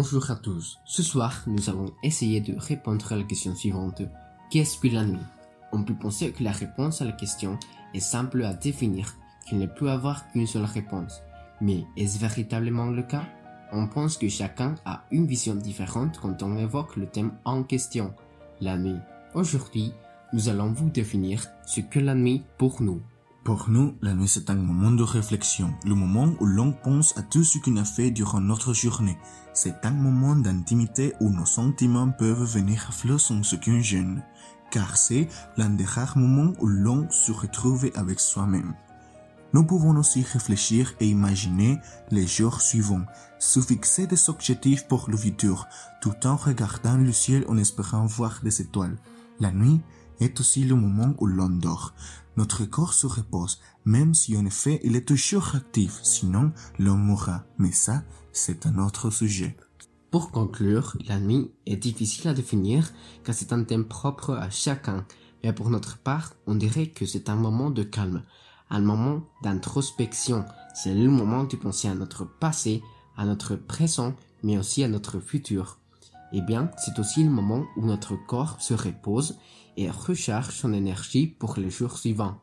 Bonjour à tous. Ce soir, nous allons essayer de répondre à la question suivante. Qu'est-ce que la nuit? On peut penser que la réponse à la question est simple à définir, qu'il ne peut avoir qu'une seule réponse. Mais est-ce véritablement le cas? On pense que chacun a une vision différente quand on évoque le thème en question, la nuit. Aujourd'hui, nous allons vous définir ce que la nuit pour nous. Pour nous, la nuit c'est un moment de réflexion, le moment où l'on pense à tout ce qu'on a fait durant notre journée. C'est un moment d'intimité où nos sentiments peuvent venir à flot sans aucune gêne, car c'est l'un des rares moments où l'on se retrouve avec soi-même. Nous pouvons aussi réfléchir et imaginer les jours suivants, se fixer des objectifs pour le futur, tout en regardant le ciel en espérant voir des étoiles. La nuit est aussi le moment où l'on dort. Notre corps se repose, même si en effet il est toujours actif, sinon l'on mourra. Mais ça, c'est un autre sujet. Pour conclure, la nuit est difficile à définir car c'est un thème propre à chacun. Mais pour notre part, on dirait que c'est un moment de calme, un moment d'introspection. C'est le moment de penser à notre passé, à notre présent, mais aussi à notre futur. Eh bien, c'est aussi le moment où notre corps se repose et recharge son énergie pour les jours suivants.